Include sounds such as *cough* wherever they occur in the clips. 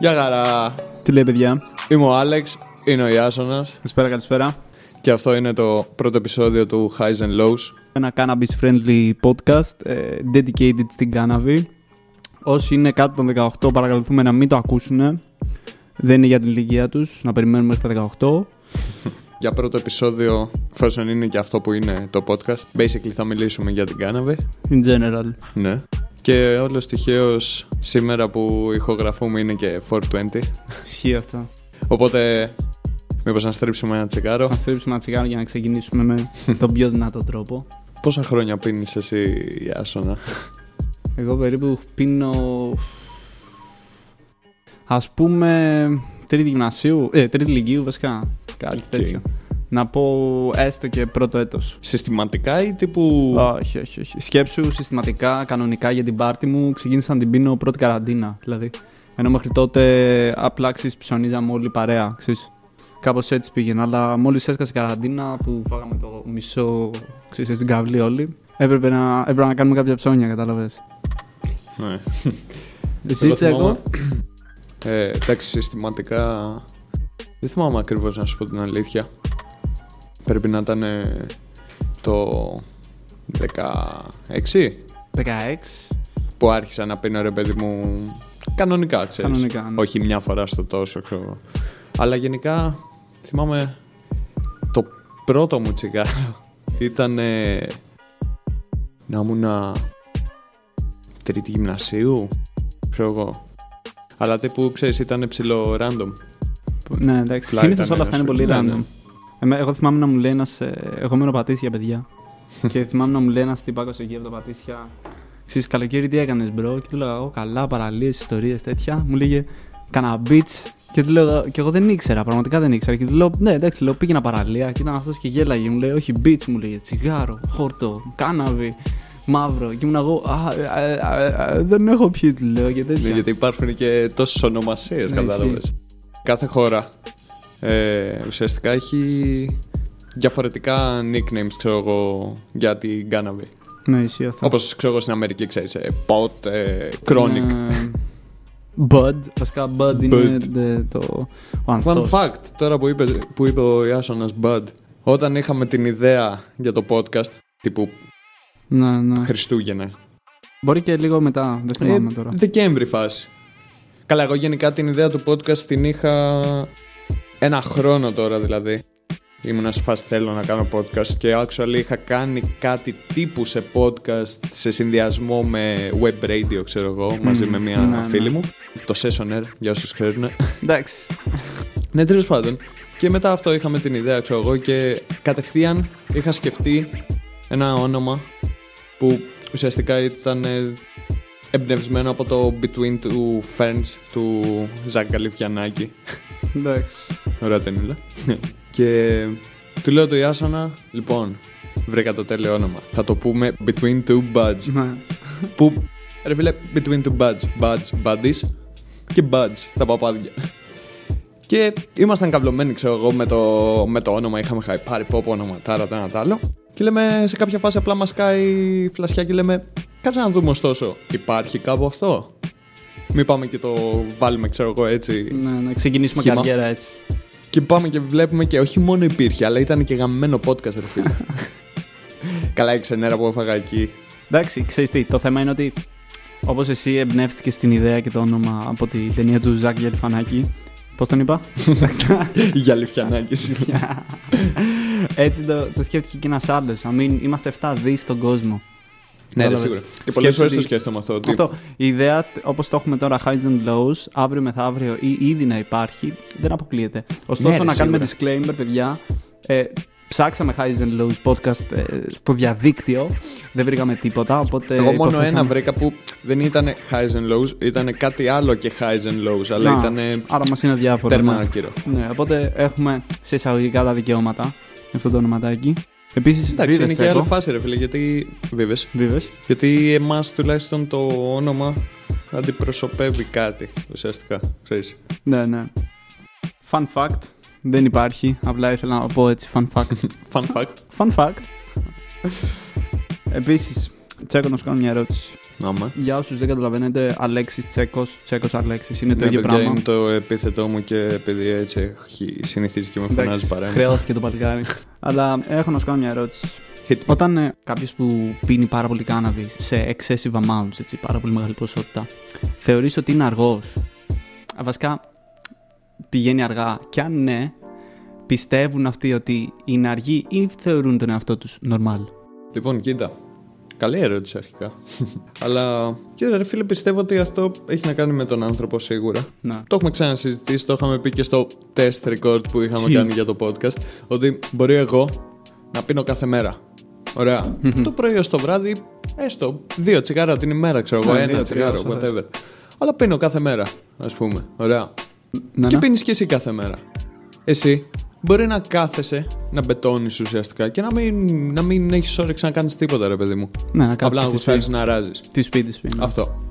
Γεια χαρά. Τι λέει, παιδιά; Είμαι ο Άλεξ, είναι ο Ιάσονας Καλησπέρα, καλησπέρα. και αυτό είναι το πρώτο επεισόδιο του Highs and Lows. Ένα cannabis friendly podcast ε, dedicated στην cannabis. Όσοι είναι κάτω των 18, παρακαλούμε να μην το ακούσουν. Δεν είναι για την ηλικία τους, να περιμένουμε μέχρι τα 18. *laughs* Για πρώτο επεισόδιο, εφόσον είναι και αυτό που είναι το podcast, basically θα μιλήσουμε για την cannabis. In general. Ναι. Και όλως τυχαίως σήμερα που ηχογραφούμε είναι και 420. Ισχύει αυτό. Οπότε, μήπως να στρίψουμε ένα τσιγάρο. Να στρίψουμε ένα τσιγάρο για να ξεκινήσουμε με *laughs* τον πιο δυνατό τρόπο. Πόσα χρόνια πίνεις εσύ, Ιάσονα; Εγώ περίπου πίνω. Ας πούμε. Τρίτη γυμνασίου. Ε, τρίτη λυκείου, βασικά. Κάτι Οκ. τέτοιο. Να πω έστω και πρώτο έτος. Συστηματικά ή τύπου... Όχι, όχι, όχι. Σκέψου συστηματικά, κανονικά για την πάρτη μου ξεκίνησα να την πίνω πρώτη καραντίνα. Δηλαδή. Ενώ μέχρι τότε απλά ξέρεις, ψωνίζαμε όλοι παρέα. Ξέρεις. Κάπως έτσι πήγαινε. Αλλά μόλις έσκασε η καραντίνα που φάγαμε το μισό ξέρεις, στην καυλή όλοι, έπρεπε να, έπρεπε να κάνουμε κάποια ψώνια, κατάλαβες. Ναι. Εσύ Εγώ Τσέκο; θυμάμαι- Ε, εντάξει, συστηματικά. Δεν θυμάμαι ακριβώς να σου πω την αλήθεια. Πρέπει να ήταν ε, το 16 16. που άρχισα να πίνω ρε παιδί μου κανονικά, ξέρεις. Κανονικά, ναι. Όχι μια φορά στο τόσο, ξέρω. εγώ. Αλλά γενικά θυμάμαι το πρώτο μου τσιγάρο *laughs* ήταν ε, να ήμουν τρίτη γυμνασίου, ξέρω εγώ. Αλλά τύπου, ξέρεις, ήταν ψηλό random. Ναι, εντάξει. Απλά Συνήθως ήταν όλα αυτά είναι ένας- πολύ ναι, random. ναι. Εμέ- εγώ θυμάμαι να μου λέει ένας. εγώ μένω Πατήσια, παιδιά. *laughs* και θυμάμαι να μου λέει ένας τυπάκος εκεί από τα Πατήσια. Ξέρεις, καλοκαίρι τι έκανες, bro; Και του λέγα εγώ καλά, παραλίες, ιστορίες τέτοια. Μου λέγε Κάνα beach. Και του λέω, και εγώ δεν ήξερα, πραγματικά δεν ήξερα. Και του λέω, ναι, εντάξει, λέω, πήγαινα παραλία. Και ήταν αυτός και γέλαγε. Μου λέει, Όχι, beach, μου λέγε, τσιγάρο, χόρτο, κάνναβη, μαύρο. Και ήμουν εγώ, α, ε, ε, ε, ε, δεν έχω πιει, του λέω και τέτοια. Ναι, γιατί υπάρχουν και τόσες ονομασίες, Ναι, κατάλαβες. ισχύει. Κάθε χώρα ε, ουσιαστικά έχει διαφορετικά nicknames, ξέρω εγώ, για την cannabis. Ναι, ισχύει αυτό. Όπως ξέρω εγώ στην Αμερική, ξέρεις. Ε, pot, ε, chronic. Είναι... Bud. Βασικά Bud είναι δε- το... ο Fun ανθός. fact, τώρα που είπε, που είπε ο Ιάσονας Bud, όταν είχαμε την ιδέα για το podcast, τύπου Ναι, ναι. Χριστούγεννα, Μπορεί και λίγο μετά, δεν ε, θυμάμαι τώρα. Δεκέμβρη φάση. Καλά, εγώ γενικά την ιδέα του podcast την είχα ένα χρόνο τώρα δηλαδή. Ήμουν σε φάση θέλω να κάνω podcast και actually είχα κάνει κάτι τύπου σε podcast σε συνδυασμό με web radio ξέρω εγώ μαζί με μια ναι, ναι. φίλη μου το Session Air για όσους ξέρουν Εντάξει. *laughs* Ναι, τέλος πάντων. Και μετά αυτό είχαμε την ιδέα, ξέρω εγώ, και κατευθείαν είχα σκεφτεί ένα όνομα που ουσιαστικά ήταν ε, εμπνευσμένο από το Between Two Ferns του Ζακ Καλυφιανάκη. Εντάξει. Ωραία ταινίλα. και του λέω το Ιάσονα, λοιπόν, βρήκα το τέλειο όνομα. Θα το πούμε Between Two Buds. Ναι. που, ρε φίλε, Between Two Buds. Buds, Buddies και Buds, τα παπάδια. Και ήμασταν καυλωμένοι, ξέρω εγώ, με το, με το όνομα. Είχαμε χαϊπάρει πω πω ονοματάρα το ένα το άλλο. Και λέμε σε κάποια φάση απλά μας κάει φλασιά και λέμε Κάτσε να δούμε ωστόσο, υπάρχει κάπου αυτό; Μην πάμε και το βάλουμε, ξέρω εγώ, έτσι. Ναι, να ξεκινήσουμε Χύμα. καριέρα έτσι. Και πάμε και βλέπουμε και όχι μόνο υπήρχε, αλλά ήταν και γαμμένο podcast, ρε φίλε. *laughs* Καλά, η ξενέρα που έφαγα εκεί. Εντάξει, ξέρεις τι, το θέμα είναι ότι όπως εσύ εμπνεύστηκες την ιδέα και το όνομα από την ταινία του Ζακ Γελφανάκη. Πώς τον είπα; *laughs* Για λιφιανάκη. *laughs* Έτσι το, το σκέφτηκε και ένας άλλος. Να μην είμαστε 7 δις στον κόσμο. Ναι, ρε, Κατάλαβες. σίγουρα. Και πολλές Σκέψου φορές το ότι- σκέφτομαι αυτό. Ότι Αυτό. Η ιδέα, όπως το έχουμε τώρα, highs and lows, αύριο μεθαύριο ή ήδη να υπάρχει, δεν αποκλείεται. Ωστόσο, Ναι, ρε, να κάνουμε σίγουρα. disclaimer, παιδιά. Ε, ψάξαμε highs and lows podcast ε, στο διαδίκτυο. Δεν βρήκαμε τίποτα. Οπότε Εγώ μόνο προσπαθήσαμε- ένα βρήκα που δεν ήταν highs and lows, ήταν κάτι άλλο και highs and lows, αλλά Να, ήταν Άρα μας είναι διάφορα. τέρμα ναι. άκυρο. Ναι, οπότε έχουμε σε εισαγωγικά τα δικαιώματα με αυτό το ονοματάκι. Επίσης, Εντάξει, είναι και άλλη φάση, ρε φίλε, γιατί. Βίβες. Βίβες. Γιατί εμάς τουλάχιστον το όνομα αντιπροσωπεύει κάτι ουσιαστικά. Ξέρεις. Ναι, ναι. Fun fact. Δεν υπάρχει. Απλά ήθελα να πω έτσι. Fun fact. *laughs* Fun fact. Fun fact. Επίσης, Τσέκο, να σου κάνω μια ερώτηση. Άμα. Για όσους δεν καταλαβαίνετε, Αλέξης Τσέκος, Τσέκος Αλέξης είναι το Ναι, ίδιο παιδιά, πράγμα. είναι το επίθετό μου και επειδή έτσι έχει συνηθίσει και με φωνάζει Εντάξει, παρέμβαση. χρεώθηκε το παλικάρι. Αλλά έχω να σου κάνω μια ερώτηση. Hit me. Όταν ε, κάποιος που πίνει πάρα πολύ κάναβη σε excessive amounts, έτσι, πάρα πολύ μεγάλη ποσότητα, θεωρείς ότι είναι αργός; Βασικά πηγαίνει αργά. Και αν ναι, πιστεύουν αυτοί ότι είναι αργοί ή θεωρούν τον εαυτό τους normal; Λοιπόν, κοίτα. Καλή ερώτηση αρχικά. Αλλά, κοίτα, ρε φίλε, πιστεύω ότι αυτό έχει να κάνει με τον άνθρωπο σίγουρα. Να. Το έχουμε ξανασυζητήσει, το είχαμε πει και στο test record που είχαμε Τι; κάνει για το podcast. Ότι μπορεί εγώ να πίνω κάθε μέρα. Ωραία. το πρωί ως το βράδυ, έστω δύο τσιγάρα την ημέρα, ξέρω εγώ, Ναι, ένα δύο τσιγάρο, τσιγάρα, whatever. Αλλά πίνω κάθε μέρα, ας πούμε. Ωραία. Ναι, Και ναι. πίνεις και εσύ κάθε μέρα. Εσύ μπορεί να κάθεσαι, να μπετώνεις ουσιαστικά και να μην, να μην έχεις όρεξη να κάνεις τίποτα, ρε παιδί μου. Ναι, να Απλά να κάτσεις γουστάρει τι να ράζεις. Τι σπίτι σου είναι. Αυτό.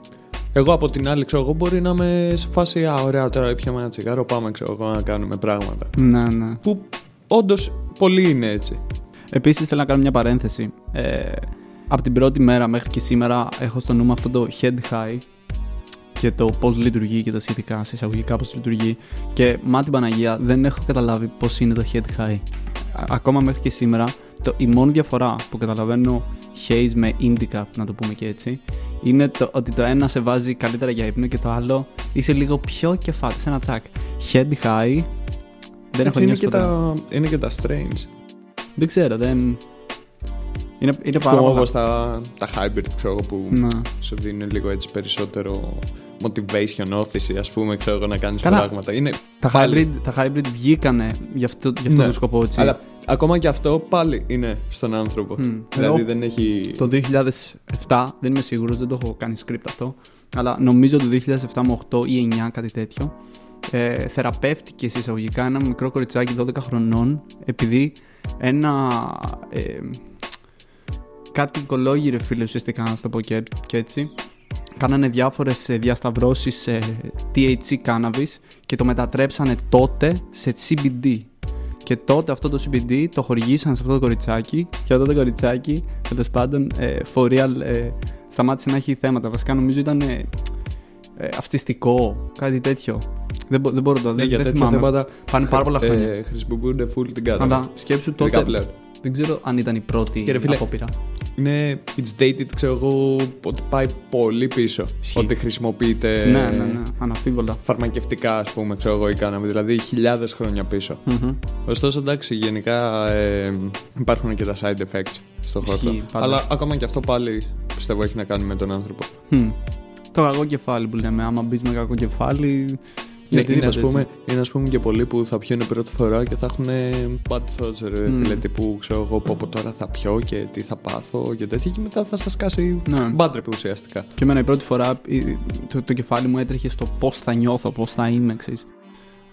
Εγώ από την άλλη, ξέρω εγώ, μπορεί να είμαι σε φάση, Α, ωραία, τώρα έπιαμε ένα τσιγάρο, πάμε, ξέρω εγώ, να κάνουμε πράγματα. Ναι, ναι. Που όντως πολλοί είναι έτσι. Επίσης θέλω να κάνω μια παρένθεση. Ε, από την πρώτη μέρα μέχρι και σήμερα έχω στο νου μου αυτό το head high και το πώς λειτουργεί και τα σχετικά, σε εισαγωγικά πώς λειτουργεί. Και μα την Παναγία δεν έχω καταλάβει πώς είναι το head high. Α- ακόμα μέχρι και σήμερα, το, η μόνη διαφορά που καταλαβαίνω haze με indica, να το πούμε και έτσι, είναι το, ότι το ένα σε βάζει καλύτερα για ύπνο και το άλλο είσαι λίγο πιο κεφάτι, σε ένα τσακ. Head high. Δεν έχω έτσι είναι νιώσει και, ποτέ. τα, είναι και τα strange. Δεν ξέρω, δεν. Είναι, είναι πάρα Πούμε πολλά. όπως τα, τα hybrid, ξέρω εγώ, που Να. σου δίνουν λίγο έτσι περισσότερο motivation, όθηση, ας πούμε, ξέρω εγώ, να κάνεις Καλά. πράγματα. Είναι Τα πάλι- hybrid, τα hybrid βγήκανε για αυτό, για αυτό Ναι. τον σκοπό, έτσι. Αλλά ακόμα και αυτό πάλι είναι στον άνθρωπο. Μμ. Δηλαδή Εγώ- δεν έχει. Το 2007, δεν είμαι σίγουρος, δεν το έχω κάνει script αυτό, αλλά νομίζω το 2007 με 8 ή 9, κάτι τέτοιο, ε, θεραπεύτηκε σε εισαγωγικά ένα μικρό κοριτσάκι 12 χρονών επειδή ένα ε, κάτι κολόγιρε φίλε ουσιαστικά να το πω και, και έτσι. Κάνανε διάφορες ε, διασταυρώσεις σε THC cannabis και το μετατρέψανε τότε σε CBD και τότε αυτό το CBD το χορηγήσαν σε αυτό το κοριτσάκι και αυτό το κοριτσάκι τέλος πάντων ε, for real ε, σταμάτησε να έχει θέματα. Βασικά νομίζω ήταν ε, ε, αυτιστικό κάτι τέτοιο δεν, μπο- δεν μπορώ το Ναι, δεν, για δεν τέτοια θυμάμαι θέματα πάνε πάρα πολλά χρόνια ε, χρησιμοποιούνται full την κάρτα. αλλά σκέψου Ειδικά τότε πλέον. δεν ξέρω αν ήταν η πρώτη Και ρε φίλε, απόπειρα Είναι it's dated, ξέρω εγώ, ότι πάει πολύ πίσω. Ισχύει. Ότι χρησιμοποιείται ναι ναι ναι αναφίβολα φαρμακευτικά, ας πούμε, ξέρω εγώ, η κάναβη. Δηλαδή χιλιάδες χρόνια πίσω. Μμμ. Ωστόσο, εντάξει, γενικά ε, υπάρχουν και τα side effects στο Ισχύει, χώρο. πάντα. Αλλά ακόμα και αυτό πάλι πιστεύω έχει να κάνει με τον άνθρωπο. Μμ. Το κακό κεφάλι που λέμε άμα μπεις με κακό κεφάλι Ναι, γιατί είναι, ας τίποτα πούμε, έτσι. είναι ας πούμε και πολλοί που θα πιούνε πρώτη φορά και θα έχουν bad thoughts, ρε Μμ. φίλε, τύπου ξέρω εγώ από τώρα θα πιω και τι θα πάθω και τέτοια και μετά θα σας σκάσει Ναι. μπάντρεπ ουσιαστικά. Και εμένα η πρώτη φορά η- το, το κεφάλι μου έτρεχε στο πώς θα νιώθω, πώς θα είμαι, ξέρεις.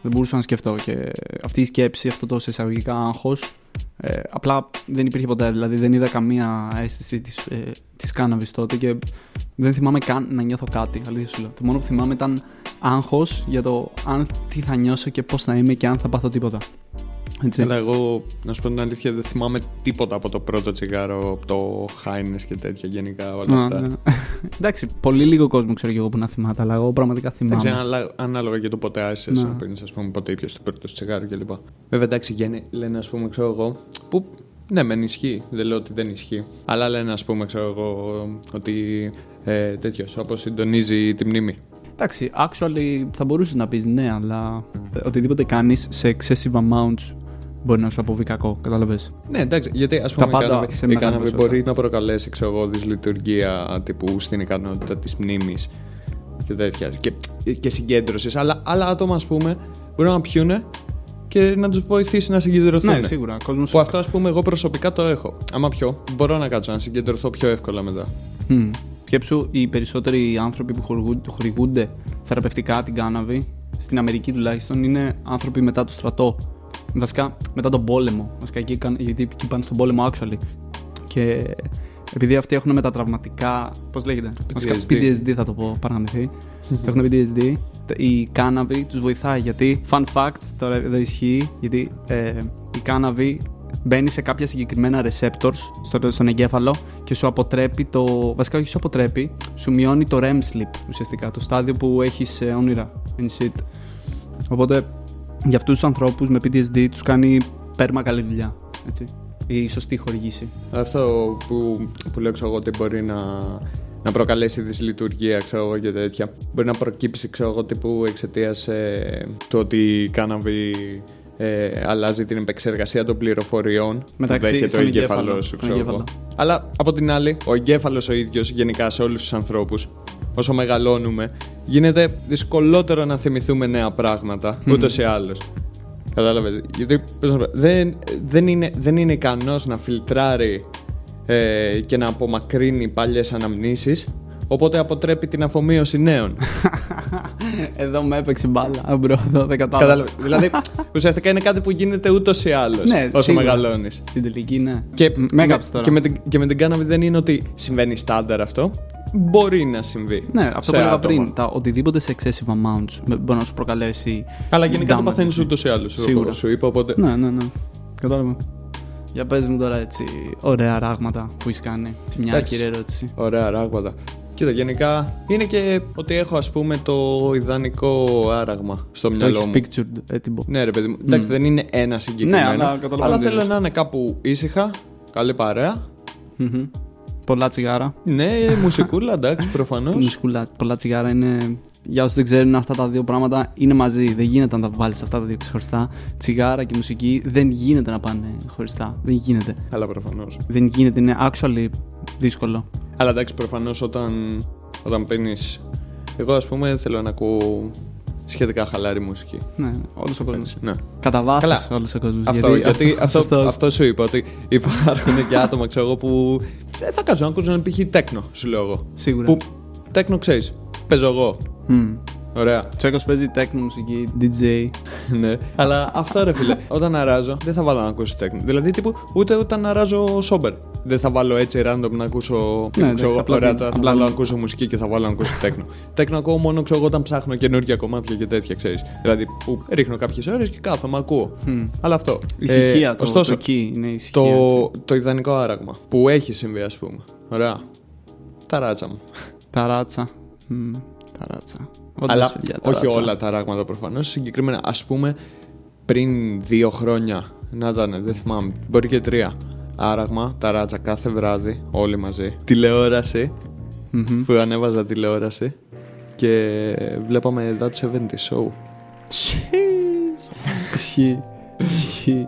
Δεν μπορούσα να σκεφτώ. Και αυτή η σκέψη, αυτό το σε εισαγωγικά άγχος, ε, απλά δεν υπήρχε ποτέ. Δηλαδή δεν είδα καμία αίσθηση της ε, της cannabis τότε και δεν θυμάμαι καν να νιώθω κάτι. Αλήθεια σου λέω. Το μόνο που θυμάμαι ήταν άγχος για το αν τι θα νιώσω και πώς θα είμαι και αν θα πάθω τίποτα. Έτσι. Αλλά εγώ, να σου πω την αλήθεια, δεν θυμάμαι τίποτα από το πρώτο τσιγάρο, από το Highness και τέτοια γενικά όλα Α, αυτά. ναι. Εντάξει, πολύ λίγο κόσμο ξέρω και εγώ που να θυμάται, αλλά εγώ πραγματικά Δεν ξέρω θυμάμαι. ανάλα- ανάλογα και το ποτέ άρχισε Ναι. να πίνει, ας πούμε, ποτέ ήπιες το πρώτο τσιγάρο κλπ. Βέβαια, εντάξει, γέννη, λένε, ας πούμε, ξέρω εγώ, που ναι, μεν ισχύει. Δεν λέω ότι δεν ισχύει. Αλλά λένε, ας πούμε, ξέρω εγώ, ότι ε, τέτοιος, όπως συντονίζει τη μνήμη. Εντάξει, actually θα μπορούσες να πεις ναι, αλλά οτιδήποτε κάνεις σε excessive amounts μπορεί να σου αποβεί κακό. Κατάλαβες; Ναι, εντάξει, γιατί ας πούμε η πάντα κάναβη, σε η μεγάλα κάναβη ποσότητα. μπορεί να προκαλέσει ξέρω εγώ, δυσλειτουργία τύπου στην ικανότητα της μνήμης και τέτοια. Και, και συγκέντρωσης. Αλλά άλλα άτομα, ας πούμε, μπορεί να πιούνε και να τους βοηθήσει να συγκεντρωθούν. Ναι, σίγουρα. Κόσμος... Που αυτό, ας πούμε, εγώ προσωπικά το έχω. Άμα πιω, μπορώ να κάτσω να συγκεντρωθώ πιο εύκολα μετά. Μμ. Σκέψου οι περισσότεροι άνθρωποι που χορηγούνται, χορηγούνται θεραπευτικά την κάναβη, στην Αμερική τουλάχιστον, είναι άνθρωποι μετά το στρατό. Βασικά μετά τον πόλεμο. Βασικά εκεί, καν- γιατί εκεί πάνε στον πόλεμο, actually. Και επειδή αυτοί έχουν μετατραυματικά. Πώς λέγεται. Βασικά PTSD. PTSD θα το πω, παραμυθί. *laughs* έχουν PTSD. Η κάναβη τους βοηθάει γιατί. Fun fact, τώρα εδώ ισχύει, γιατί ε, η κάναβη μπαίνει σε κάποια συγκεκριμένα receptors στο, στον εγκέφαλο και σου αποτρέπει το. Βασικά, όχι σου αποτρέπει, σου μειώνει το REM sleep ουσιαστικά. Το στάδιο που έχεις όνειρα. In shit. Οπότε για αυτούς τους ανθρώπους με PTSD τους κάνει πέρμα καλή δουλειά. Έτσι. Η σωστή χορηγήση. Αυτό που, που λέω ξέρω εγώ ότι μπορεί να, να προκαλέσει δυσλειτουργία ξέρω εγώ και τέτοια. Μπορεί να προκύψει ξέρω εγώ τύπου εξαιτίας ε, του ότι η κάναβη ε, αλλάζει την επεξεργασία των πληροφοριών Μεταξύ- που δέχεται στον ο εγκέφαλος εγκέφαλο, σου. στον Ξέρω εγώ. εγκέφαλο. Αλλά από την άλλη, ο εγκέφαλος ο ίδιος γενικά σε όλους τους ανθρώπους, όσο μεγαλώνουμε, γίνεται δυσκολότερο να θυμηθούμε νέα πράγματα ούτως ή άλλως. Κατάλαβες; Γιατί πώς να πω, δεν, δεν, είναι, δεν είναι ικανός να φιλτράρει ε, και να απομακρύνει παλιές αναμνήσεις Οπότε αποτρέπει την αφομοίωση νέων. *laughs* Εδώ με έπαιξε μπάλα, bro, εδώ δεν κατάλαβα. Κατάλαβες; δηλαδή, ουσιαστικά είναι κάτι που γίνεται ούτως ή άλλως Ναι, όσο σίγουρα. μεγαλώνεις. Στην τελική, ναι. Και, Μ- με, Μ' έκαψε τώρα. και, με την, και με την κάνναβη δεν είναι ότι συμβαίνει στάνταρ αυτό. Μπορεί να συμβεί. Ναι, αυτό σε που έλεγα άτομα. πριν. Τα, οτιδήποτε σε excessive amounts με- μπορεί να σου προκαλέσει. Αλλά γενικά το damage. παθαίνεις ούτως ή άλλως. Σίγουρα. Σου είπα, οπότε. Ναι, ναι, ναι. Κατάλαβα. Για πες μου τώρα έτσι ωραία ράγματα που έχεις κάνει. Σε μια Εντάξει. κύρια ερώτηση. Ωραία ράγματα. Κοίτα, γενικά είναι και ότι έχω ας πούμε το ιδανικό άραγμα στο Το μυαλό έχεις μου. pictured έτοιμο. Ναι, ρε παιδί μου. Εντάξει, δεν είναι ένα συγκεκριμένο. Ναι, αλλά καταλαβαίνω αλλά τι θέλω λες. να είναι κάπου ήσυχα, καλή παρέα. Μμμ. Πολλά τσιγάρα. Ναι, μουσικούλα, εντάξει, προφανώς. Μουσικούλα, πολλά τσιγάρα είναι. Για όσους δεν ξέρουν, αυτά τα δύο πράγματα είναι μαζί. Δεν γίνεται να τα βάλεις αυτά τα δύο ξεχωριστά. Τσιγάρα και μουσική δεν γίνεται να πάνε χωριστά. Δεν γίνεται. Αλλά προφανώς. Δεν γίνεται, είναι actually δύσκολο. Αλλά εντάξει, προφανώς όταν, όταν παίρνεις. Εγώ, ας πούμε, θέλω να ακούω σχετικά χαλάρη μουσική. Ναι, όλος ο κόσμος. Ναι. Κατά βάθος Καλά. όλος ο κόσμος. Αυτό, γιατί, αυτός, σωστός. αυτό σου είπα ότι υπάρχουν και άτομα ξέρω εγώ, που δεν θα κάτσουν να ακούσουν π.χ. τέκνο, σου λέω εγώ. Σίγουρα. Που τέκνο ξέρεις, παίζω εγώ. Μμ. Ωραία. Τσέκο παίζει τέκνο μουσική, DJ. *laughs* ναι. Αλλά αυτό ρε φίλε, όταν αράζω δεν θα βάλω να ακούσω τέκνο. Δηλαδή τύπου ούτε όταν αράζω σόμπερ. Δεν θα βάλω έτσι random να ακούσω. Ναι, ξέρω εντάξει, εγώ, απλά ωραία, την- τώρα θα απλά βάλω να την- ακούσω μουσική και θα βάλω να ακούσω τέκνο. τέκνο ακούω μόνο ξέρω εγώ όταν ψάχνω καινούργια κομμάτια και τέτοια, ξέρεις. Δηλαδή που ρίχνω κάποιες ώρες και κάθομαι, ακούω. Μμ. Αλλά αυτό. Ησυχία Ε, το, ωστόσο, το key, είναι ησυχία. το, έτσι. το ιδανικό άραγμα που έχει συμβεί, ας πούμε. Ωραία. Τα ράτσα μου. Ταράτσα. Μμ, Ταράτσα. Όντως, Αλλά παιδιά, όχι ταράτσα. όλα τα ράγματα προφανώς. Συγκεκριμένα, ας πούμε, πριν δύο χρόνια, να ήταν, δεν θυμάμαι, μπορεί και τρία. Άραγμα, τα ράτσα κάθε βράδυ, όλοι μαζί. Τηλεόραση, Μμμ. που ανέβαζα τηλεόραση και βλέπαμε That 70 Show. Ισχύει. Ισχύει.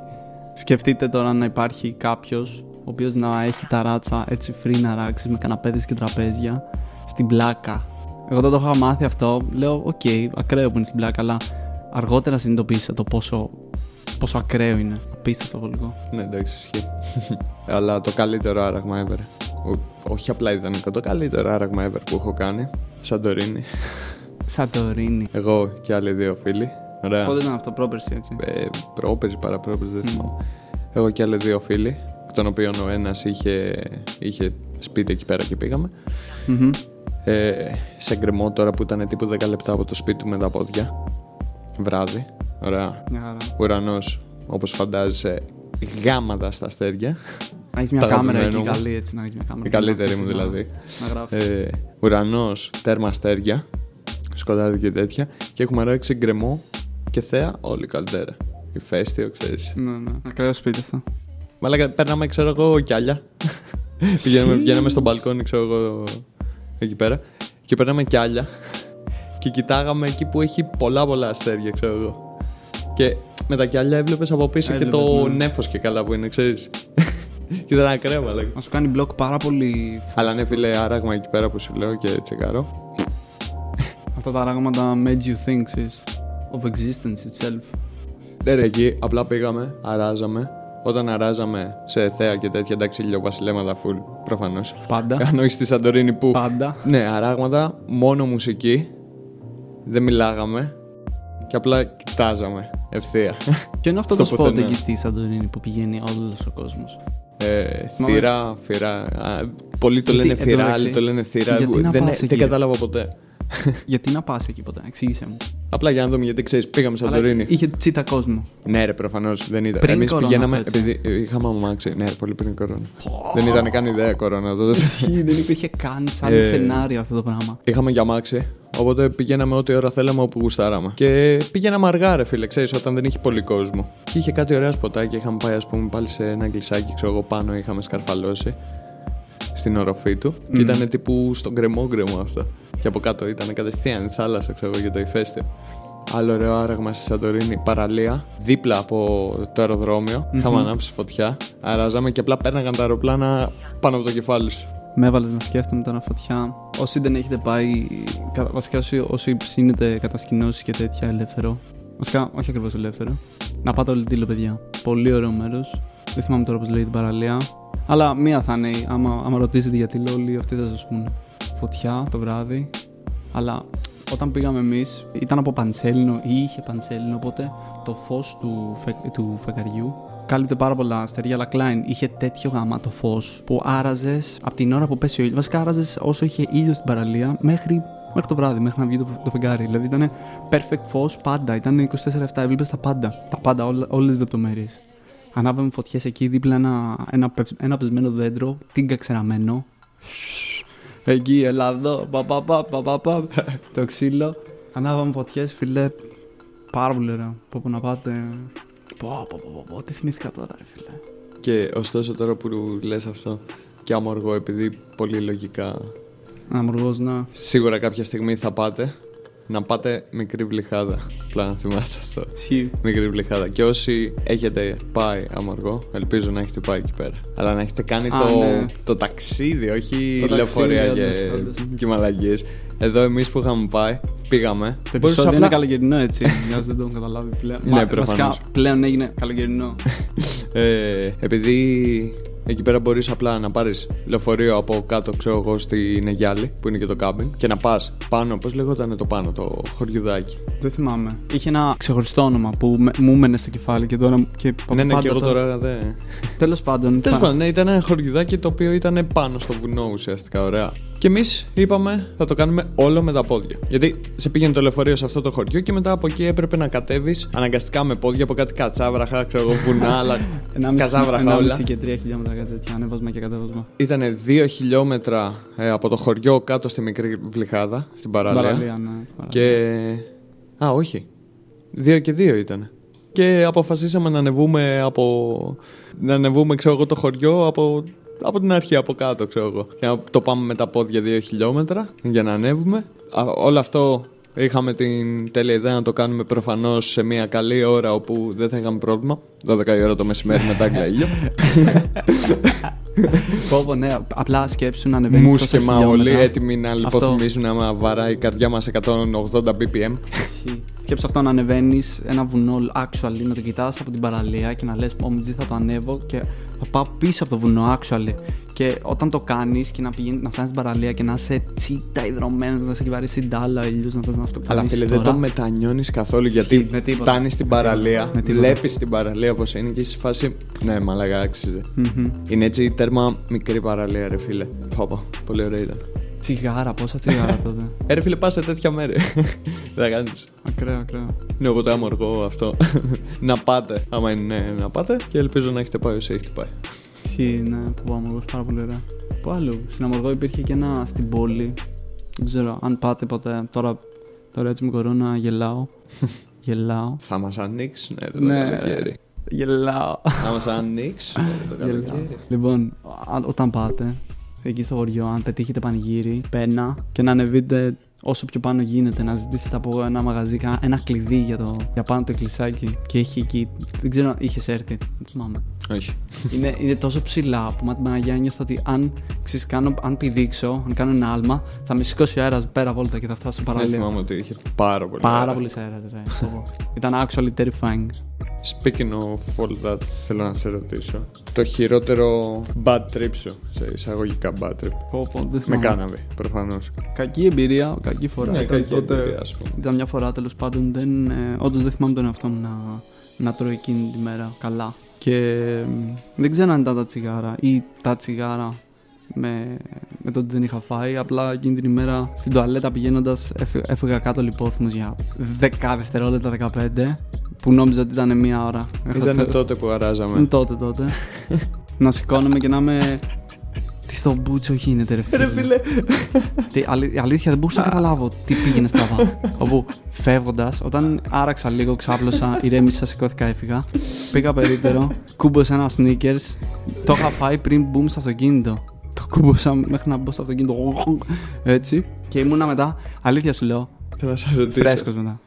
Σκεφτείτε τώρα να υπάρχει κάποιος ο οποίος να έχει ταράτσα έτσι free να αράξει με καναπέδες και τραπέζια στην Πλάκα. Εγώ δεν το είχα μάθει αυτό. Λέω, οκ, ακραίο που είναι στην Πλάκα, αλλά αργότερα συνειδητοποίησα το πόσο, πόσο ακραίο είναι. Απίστευτο βολικό. Ναι, εντάξει, ισχύει. Αλλά το καλύτερο άραγμα ever. Ο- όχι απλά ιδανικό, το καλύτερο άραγμα ever που έχω κάνει. Σαντορίνη. Σαντορίνη. Εγώ και άλλοι δύο φίλοι. Ωραία. Πότε ήταν αυτό, πρόπερση έτσι; ε, πρόπερση, παραπρόπερση, δεν θυμάμαι. Εγώ και άλλοι δύο φίλοι, εκ των οποίων ο ένας είχε, είχε σπίτι εκεί πέρα και πήγαμε. Μμμ. Ε, σε γκρεμό τώρα που ήταν τύπου 10 λεπτά από το σπίτι του με τα πόδια. Βράδυ. Ωραία. Μια χαρά. Ουρανός, όπως φαντάζεσαι, γάματα στα αστέρια. Να έχεις μια Τα κάμερα εκεί αγαπημένο μου. καλή, έτσι να έχεις μια κάμερα. Η και να καλύτερη μου αφήσεις να- δηλαδή. Να γράφεις. Ε, Ουρανός, τέρμα αστέρια, σκοτάδι και τέτοια. Και έχουμε ράξει γκρεμό και θέα όλη καλτέρα. Ηφαίστειο, ξέρεις. Ναι, ναι. Ακραίο σπίτι αυτό. Μαλάκα, παίρναμε, ξέρω εγώ, κιάλια. *laughs* Πηγαίναμε, βγαίναμε στο μπαλκόνι, ξέρω εγώ, εκεί πέρα. Και παίρναμε κιάλια. Και κοιτάγαμε εκεί που έχει πολλά πολλά αστέρια, ξέρω εγώ. Και με τα κιάλια έβλεπες από πίσω και Έβλεπες, το ναι. νέφο και καλά που είναι, ξέρεις. *laughs* και ήταν ακραίο, μαλάκα. Να σου κάνει μπλοκ πάρα πολύ. Αλλά ναι, φίλε, άραγμα εκεί πέρα που σου λέω και τσεκάρω. Αυτά τα πράγματα made you think sis, of existence itself. Ναι, ρε, εκεί απλά πήγαμε, αράζαμε. Όταν αράζαμε σε θέα και τέτοια, εντάξει, ηλιοβασιλέματα full, προφανώς. Πάντα. Αν όχι στη Σαντορίνη που. Πάντα. Ναι, αράγματα, μόνο μουσική. Δεν μιλάγαμε. Και απλά κοιτάζαμε ευθεία. Ποιο είναι αυτό *laughs* Στο το spot πουθενά. εκεί στη Σαντορίνη που πηγαίνει όλος ο κόσμος. Ε, θύρα, φύρα. α, πολλοί το Γιατί, λένε εν τω θύρα, μεταξύ, άλλοι το λένε θύρα. γιατί να Δεν, πας δεν εκεί, ρε; κατάλαβα ποτέ. *laughs* γιατί να πας εκεί ποτέ, εξήγησε μου. Απλά για να δούμε, γιατί ξέρεις, πήγαμε Σαντορίνη. Αλλά είχε τσίτα κόσμο. Ναι, ρε, προφανώς δεν ήταν. Πριν Εμείς κορώνα πηγαίναμε αυτό, έτσι. επειδή είχαμε αμάξι. Ναι, ρε, πολύ πριν κορώνα. δεν ήταν καν ιδέα κορώνα τότε. *laughs* Ισχύει, δεν υπήρχε καν σαν Ε. σενάριο αυτό το πράγμα. Είχαμε για αμάξι. Οπότε πηγαίναμε ό,τι ώρα θέλαμε όπου γουστάραμε. Και πηγαίναμε αργά, ρε φίλε, ξέρεις, όταν δεν είχε πολύ κόσμο. Και είχε κάτι ωραία σποτάκια. Είχαμε πάει, ας πούμε, πάλι σε ένα γκλισάκι, ξέρω εγώ, πάνω είχαμε σκαρφαλώσει. Στην οροφή του. Και Μμμ. ήταν τύπου στον κρεμό γκρεμό αυτό. Και από κάτω ήταν κατευθείαν η θάλασσα, ξέρω εγώ, για το ηφαίστειο. Άλλο ωραίο άραγμα στη Σαντορίνη, παραλία, δίπλα από το αεροδρόμιο. Μμμ. Είχαμε ανάψει φωτιά. Αράζαμε και απλά πέρναγαν τα αεροπλάνα πάνω από το κεφάλι σου. Με έβαλες να σκέφτομαι τώρα φωτιά. Όσοι δεν έχετε πάει, κα- βασικά όσοι, όσοι ψήνετε κατασκηνώσεις και τέτοια ελεύθερο. Βασικά, όχι ακριβώς ελεύθερο. Να πάτε όλη τίλο, παιδιά. Πολύ ωραίο μέρος. Δεν θυμάμαι τώρα πώς λέει την παραλία. Αλλά μία θα είναι. Άμα, άμα ρωτήσετε για τη όλοι αυτοί θα σας πούνε. Φωτιά το βράδυ. Αλλά όταν πήγαμε εμείς, ήταν από παντσέλινο ή είχε παντσέλινο. Οπότε το φως του, φε- του φεγγαριού κάλυπτε πάρα πολλά αστέρια. Αλλά Klein είχε τέτοιο γαμάτο φως που άραζες από την ώρα που πέσει ο ήλιος. Βασικά άραζες όσο είχε ήλιο στην παραλία μέχρι, μέχρι το βράδυ, μέχρι να βγει το, το φεγγάρι. Δηλαδή ήταν perfect φως πάντα. Ήταν 24-7, έβλεπες τα πάντα. Τα πάντα, όλες τις λεπτομέρειες. Ανάβαμε φωτιές εκεί δίπλα ένα, ένα, πευ- ένα πεσμένο δέντρο, τίγκα ξεραμένο. Εκεί, έλα εδώ, πα, πα, πα, πα, πα, πα, το ξύλο. Ανάβαμε φωτιές, φίλε. Πάρα πολύ ωραίο. Πω, πω να πάτε. Πω, πω, πω, πω, πω, τι θυμήθηκα τώρα, ρε φίλε. Και ωστόσο τώρα που λες αυτό και αμοργό επειδή πολύ λογικά Αμοργός, να. σίγουρα κάποια στιγμή θα πάτε να πάτε μικρή βλυχάδα. Απλά να θυμάστε αυτό. Ισχύει. Μικρή βλυχάδα. Και όσοι έχετε πάει αμοργό, ελπίζω να έχετε πάει εκεί πέρα. Αλλά να έχετε κάνει Α, το, ναι. το ταξίδι, όχι Το λεωφορεία ταξίδι, και, όντως, όντως. και μαλαγίες. Εδώ εμείς που είχαμε πάει, πήγαμε. Το Μπορείς επεισόδιο απλά- είναι καλοκαιρινό έτσι. Για όσοι δεν το έχουν καταλάβει πλέον. Ναι, Μα- προφανώς. Βασικά πλέον έγινε καλοκαιρινό. *laughs* Ε, επειδή εκεί πέρα μπορείς απλά να πάρεις λεωφορείο από κάτω, ξέρω εγώ, στην Αιγιάλη, που είναι και το κάμπινγκ, και να πας πάνω. Πώς λεγόταν το πάνω, το χωριουδάκι. δεν θυμάμαι. Είχε ένα ξεχωριστό όνομα που με- μου έμενε στο κεφάλι και τώρα. Και ναι, ναι, πάντα και εγώ το- τώρα δεν. Τέλος πάντων. Τέλος θα- πάντων, ναι, ήταν ένα χωριουδάκι το οποίο ήταν πάνω στο βουνό ουσιαστικά, ωραία. Και εμείς είπαμε θα το κάνουμε όλο με τα πόδια. Γιατί σε πήγαινε το λεωφορείο σε αυτό το χωριό και μετά από εκεί έπρεπε να κατέβεις αναγκαστικά με πόδια από κάτι κατσάβραχα, ξέρω εγώ, βουνά, *laughs* αλλά Ενάμιση- κατσάβραχα ενάμιση όλα. και τρία χιλιόμετρα κάτι τέτοια. Ανέβασμα και κατέβασμα. Ήταν δύο χιλιόμετρα ε, από το χωριό κάτω στη μικρή βλυχάδα, στην παραλία. Παραλία, ναι. στην παραλία. Και. Α, όχι. Δύο και δύο ήταν. Και αποφασίσαμε να ανεβούμε από. Να ανεβούμε, ξέρω εγώ, το χωριό από, από την αρχή, από κάτω, ξέρω εγώ. Και να το πάμε με τα πόδια δύο χιλιόμετρα για να ανέβουμε. Α, όλο αυτό είχαμε την τέλεια ιδέα να το κάνουμε προφανώς σε μια καλή ώρα όπου δεν θα είχαμε πρόβλημα. 12 η ώρα το μεσημέρι μετά ήλιο. Πω, πω, ναι. Απλά σκέψου να ανεβαίνεις. Μουσκεμα όλοι έτοιμοι να Αυτό. λιποθυμίσουν άμα βαράει η καρδιά μας 180 BPM. Σκέψου αυτό να ανεβαίνεις ένα βουνό actually, να το κοιτάς από την παραλία και να λες: Όμω θα το ανέβω και θα πάω πίσω από το βουνό actually. Και όταν το κάνεις και να, πηγαίνει, να φτάνεις στην παραλία και να είσαι τσίτα υδρωμένος, να σε έχει βαρέσει την τάλα, ήλιος να θες να αυτό Αλλά φίλε, δεν το μετανιώνεις καθόλου γιατί Ισχύει, με τίποτα. φτάνεις στην παραλία, Με τίποτα. βλέπεις την παραλία πώ είναι και είσαι σε φάση. Ναι, μαλακά, άξιζε. Είναι έτσι τέρμα μικρή παραλία, ρε φίλε. Πάπα, πολύ ωραία ήταν. Τσιγάρα, πόσα τσιγάρα τότε. *laughs* Ε, ρε φίλε, πας σε τέτοια μέρη. *laughs* Δεν θα κάνεις. ακραίο, ακραίο. Είναι οπότε αμοργό αυτό. *laughs* να πάτε, άμα είναι να πάτε και ελπίζω να έχετε πάει όσοι έχετε πάει. Ισχύει, ναι, που πάω αμοργός πάρα πολύ ωραία. Πού άλλο, στην Αμοργό υπήρχε και ένα στην πόλη. Δεν ξέρω αν πάτε ποτέ. Τώρα, τώρα έτσι με κορώνα γελάω. γελάω. Θα μας ανοίξουν το Ναι. Καλοκαίρι. Γελάω. Θα μας ανοίξουν το Γελάω. καλοκαίρι. Λοιπόν, α- όταν πάτε εκεί στο χωριό, αν πετύχετε πανηγύρι, πένα και να ανεβείτε όσο πιο πάνω γίνεται, να ζητήσετε από ένα μαγαζί κα- ένα κλειδί για, το, για πάνω το εκκλησάκι. Και έχει εκεί. Δεν ξέρω αν είχες έρθει. Δεν θυμάμαι. Όχι. είναι, είναι τόσο ψηλά που με την Παναγία νιώθω ότι αν, ξέρεις, κάνω, αν πηδήξω, αν κάνω ένα άλμα, θα με σηκώσει ο αέρας πέρα βόλτα και θα φτάσω Δεν παραλία. θυμάμαι ότι είχε πάρα πολύ. Πάρα αέρα. πολύ αέρας, ρε. πω, πω. Ήταν actually terrifying. Speaking of all that, θέλω να σε ρωτήσω. Το χειρότερο bad trip σου, σε εισαγωγικά bad trip. Πω, πω, δεν Με θυμάμαι. κάναβε, προφανώς. Κακή εμπειρία, κακή φορά. Ναι, Ήταν κακή τότε- εμπειρία, ας πούμε. Ήταν μια φορά τέλος πάντων. Δεν, ε, όντως δεν θυμάμαι τον εαυτό μου να, να τρώω εκείνη τη μέρα καλά. Και ε, δεν ξέρω αν ήταν τα τσιγάρα ή τα τσιγάρα με, με με το ότι δεν είχα φάει. Απλά εκείνη την ημέρα στην τουαλέτα πηγαίνοντας έφυγα κάτω λιπόθυμος για 10 δευτερόλεπτα 15 που νόμιζα ότι ήταν μία ώρα. Ήταν τότε που αράζαμε. Τότε, τότε. *laughs* να σηκώνομαι και να είμαι τι στο μπούτσο γίνεται, ρε φίλε. Ρε φίλε. Τι, αλή, αλήθεια δεν μπορούσα να καταλάβω τι πήγαινε στραβά. *laughs* Όπου φεύγοντας, όταν άραξα λίγο, ξάπλωσα, *laughs* ηρέμησα, σηκώθηκα, έφυγα. Πήγα περίπτερο, κούμποσα ένα sneakers. Το είχα φάει πριν μπούμε στο αυτοκίνητο. Το κούμποσα μέχρι να μπω στο αυτοκίνητο. Έτσι. Και ήμουνα μετά, αλήθεια σου λέω. Θέλω να σα ρωτήσω. Φρέσκος μετά.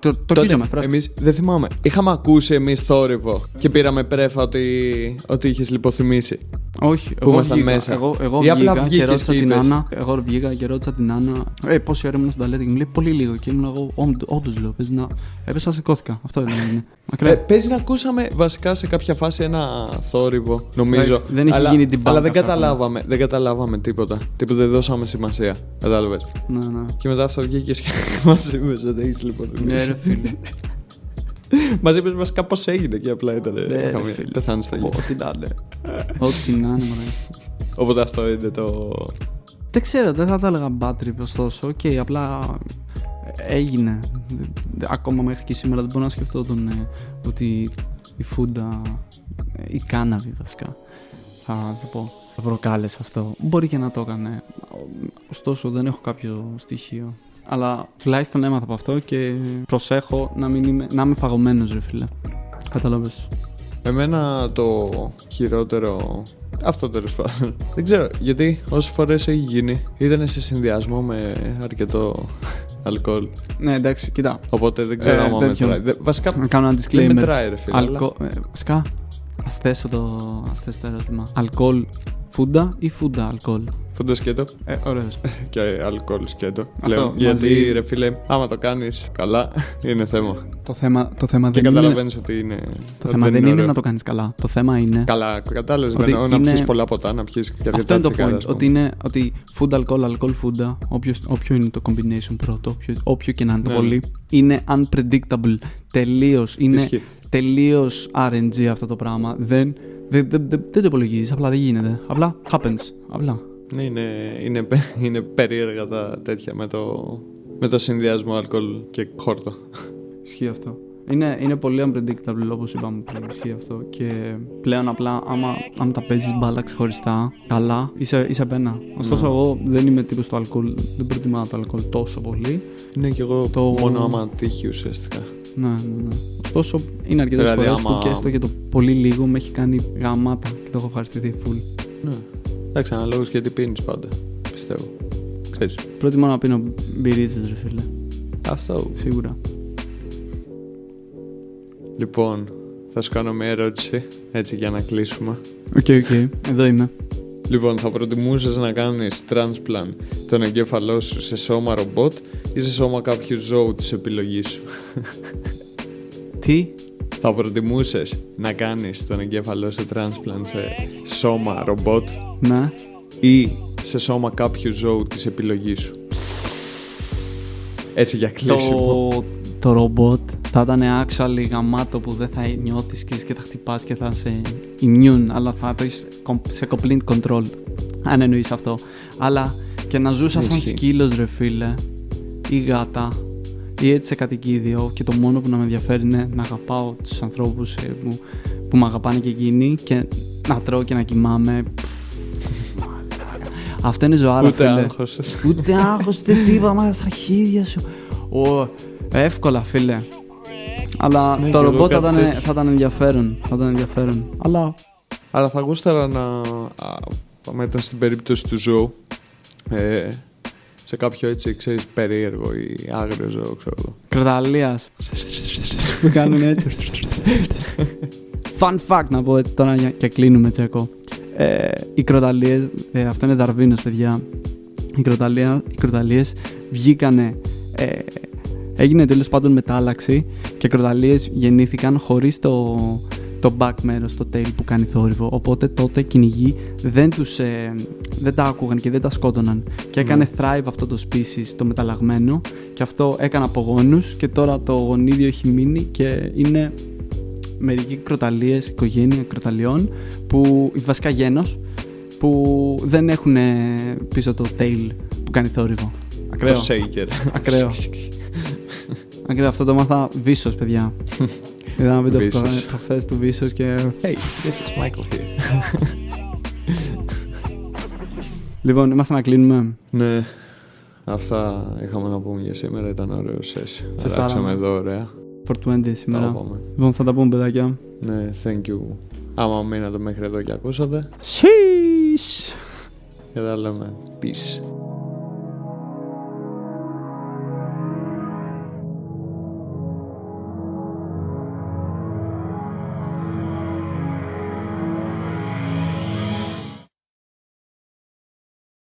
Το, το αρχίζαμε, Εμείς δεν θυμάμαι. Είχαμε ακούσει εμείς θόρυβο και πήραμε πρέφα ότι, ότι είχες λιποθυμήσει. Όχι, που ήμασταν μέσα. Εγώ, εγώ Ή απλά βγήκα και βγήκες ρώτησα και την είπες. Άννα. Εγώ βγήκα και ρώτησα την Άννα. Ε, πόση ώρα ήμουν στην τουαλέτα και μου λέει πολύ λίγο. Και ήμουν εγώ, όντως λέω. Πες να. Έπεσα, σηκώθηκα. Αυτό ήταν. είναι. Μακριά. Ε, παίζει να ακούσαμε βασικά σε κάποια φάση ένα θόρυβο, νομίζω. Εντάξει, δεν είχε αλλά, γίνει debunk Αλλά δεν αυτό καταλάβαμε, δεν καταλάβαμε τίποτα. Τίποτα δεν δώσαμε σημασία. Κατάλαβες. ναι, ναι. Και μετά αυτό βγήκε και *laughs* μας είπε ότι έχεις Ναι, λιποθυμήσει. ρε φίλε. *laughs* Μας είπε βασικά πώς έγινε και απλά ήταν. Ναι, ρε είχαμε φίλε. πεθάνει στα γη. Ό,τι να είναι. *laughs* Ό,τι να είναι, μωρέ. Οπότε αυτό είναι το. Δεν ξέρω, δεν θα τα έλεγα bad trip ωστόσο. Οκ, απλά έγινε. Ακόμα μέχρι και σήμερα δεν μπορώ να σκεφτώ τον, ε, ότι η φούντα, ε, η κάνναβη βασικά, θα το πω, θα προκάλεσε αυτό. Μπορεί και να το έκανε. Ωστόσο δεν έχω κάποιο στοιχείο. Αλλά τουλάχιστον έμαθα από αυτό και προσέχω να, μην είμαι, να είμαι φαγωμένος ρε φίλε. Κατάλαβες. Εμένα το χειρότερο. Αυτό τέλος πάντων. Δεν ξέρω γιατί όσε φορές έχει γίνει ήταν σε συνδυασμό με αρκετό αλκοόλ. Ναι εντάξει, κοίτα. Οπότε δεν ξέρω Ε, άμα τέτοιο. μετράει. Δε- Βασικά Να κάνω ένα δεν disclaimer. μετράει, ρε φίλε. αλλά- Αλκο... Ε, βασικά, ας θέσω το, ας θέσω το ερώτημα. Αλκοόλ φούντα ή φούντα αλκοόλ; Φούντα σκέτο Ε, ωραίος. *laughs* και αλκοόλ σκέτο. Αυτό, Πλέον. μαζί- Γιατί ρε φίλε, άμα το κάνεις καλά, *laughs* είναι θέμα. το θέμα, το θέμα Και δεν είναι... καταλαβαίνεις ότι είναι. Το ότι θέμα δεν είναι ωραίο. να το κάνεις καλά. Το θέμα είναι... Καλά, κατάλαβες. Ότι Να είναι- πιεις πολλά ποτά, να πιεις και Αυτό αρκετά είναι το τσιγάρα, point. ας πούμε. Ότι είναι ότι food, alcohol, alcohol, food, όποιο, όποιο είναι το combination πρώτο, όποιο, όποιο και να είναι το Ναι. πολύ, είναι unpredictable. Τελείως. Είναι Ισχύει. Τελείως RNG αυτό το πράγμα. Δεν, δεν, δεν, δεν, δεν το υπολογίζεις. Απλά δεν γίνεται. Απλά happens. Απλά. Ναι, είναι, είναι, πε- είναι περίεργα τα τέτοια με το, με το συνδυασμό αλκοόλ και χόρτο. Ισχύει αυτό. Είναι, είναι πολύ unpredictable όπως είπαμε πριν. Ισχύει αυτό. Και πλέον απλά άμα, άμα τα παίζεις μπάλα ξεχωριστά, καλά, είσαι, είσαι πένα. Ωστόσο, Ναι. εγώ δεν είμαι τύπος του αλκοόλ. Δεν προτιμάω το αλκοόλ τόσο πολύ. Ναι, και εγώ Το- μόνο άμα τύχει ουσιαστικά. Ναι, ναι, ναι. Ωστόσο, είναι αρκετές Δηλαδή, φορές άμα- που και έστω και το πολύ λίγο με έχει κάνει γαμάτα και το έχω ευχαριστηθεί full. Ναι. Εντάξει, αναλόγως γιατί πίνεις πάντα. Πιστεύω. Ξέρεις. Προτιμώ να πίνω μπυρίτσες, ρε φίλε. Αυτό. Σίγουρα. Λοιπόν, θα σου κάνω μια ερώτηση έτσι για να κλείσουμε. Οκ, οκ. Εδώ είμαι. Λοιπόν, θα προτιμούσες να κάνεις transplant τον εγκέφαλό σου σε σώμα ρομπότ ή σε σώμα κάποιου ζώου της επιλογής σου; *laughs* Τι; θα προτιμούσες να κάνεις τον εγκέφαλό σου transplant σε σώμα ρομπότ Ναι. ή σε σώμα κάποιου ζώου της επιλογής σου; Έτσι για κλείσιμο. Το, το ρομπότ θα ήταν actually γαμάτο που δεν θα νιώθεις και και θα χτυπάς και θα είσαι immune, αλλά θα το έχεις κομ- σε complete control. Αν εννοείς αυτό. Αλλά και να ζούσα σαν Ισχύει. σκύλος ρε φίλε ή γάτα ή έτσι σε κατοικίδιο και το μόνο που να με ενδιαφέρει είναι να αγαπάω τους ανθρώπους ε, που, που με αγαπάνε και εκείνοι και να τρώω και να κοιμάμαι. Πφ, μαλάκα. Αυτό είναι ζωάρα Ούτε φίλε. άγχος. Ούτε άγχος, ούτε τίποτα, μα στα αρχίδια σου. Ω, εύκολα, φίλε. Αλλά Ναι, το και εγώ ρομπότ θα κάτι ήταν, τέτοιο. θα ήταν ενδιαφέρον. Θα ήταν ενδιαφέρον. Αλλά Αλλά θα γούσταρα να. α, Άμα ήταν στην περίπτωση του ζώου. Ε, σε κάποιο έτσι, ξέρεις, περίεργο ή άγριο ζώο, ξέρω εγώ. κροταλία. που κάνουν έτσι. Fun fact να πω έτσι τώρα για- και κλείνουμε τσέκο. Ε, οι κροταλίες, ε, αυτό είναι Δαρβίνος παιδιά. Οι, κροταλία, οι κροταλίες βγήκανε, ε, έγινε τέλος πάντων μετάλλαξη και οι κροταλίες γεννήθηκαν χωρίς το, το back μέρος, το tail που κάνει θόρυβο. Οπότε τότε οι κυνηγοί δεν, τους, ε, δεν τα άκουγαν και δεν τα σκότωναν. Και έκανε thrive αυτό το species, το μεταλλαγμένο και αυτό έκανε απογόνους και τώρα το γονίδιο έχει μείνει και είναι μερικοί κροταλίες, οικογένεια κροταλιών που βασικά γένος που δεν έχουν ε, πίσω το tail που κάνει θόρυβο. Ακραίος. Το shaker. Ακραίο. *laughs* Ακραίο. Αυτό το μάθα βίσος, παιδιά. *laughs* Είδα ένα βίντεο Βίσος. προχθές του βίσος και... Hey, this is Michael here. *laughs* Λοιπόν, είμαστε να κλείνουμε. ναι. Αυτά είχαμε να πούμε για σήμερα. Ήταν ωραίος session. Σε Αλλάξαμε σάραμε. εδώ, ωραία. 420 Τα σήμερα. είπαμε. Λοιπόν, θα τα πούμε, παιδάκια. Ναι, thank you. Άμα μείνατε μέχρι εδώ και ακούσατε. Sheesh! Και τα λέμε. Peace.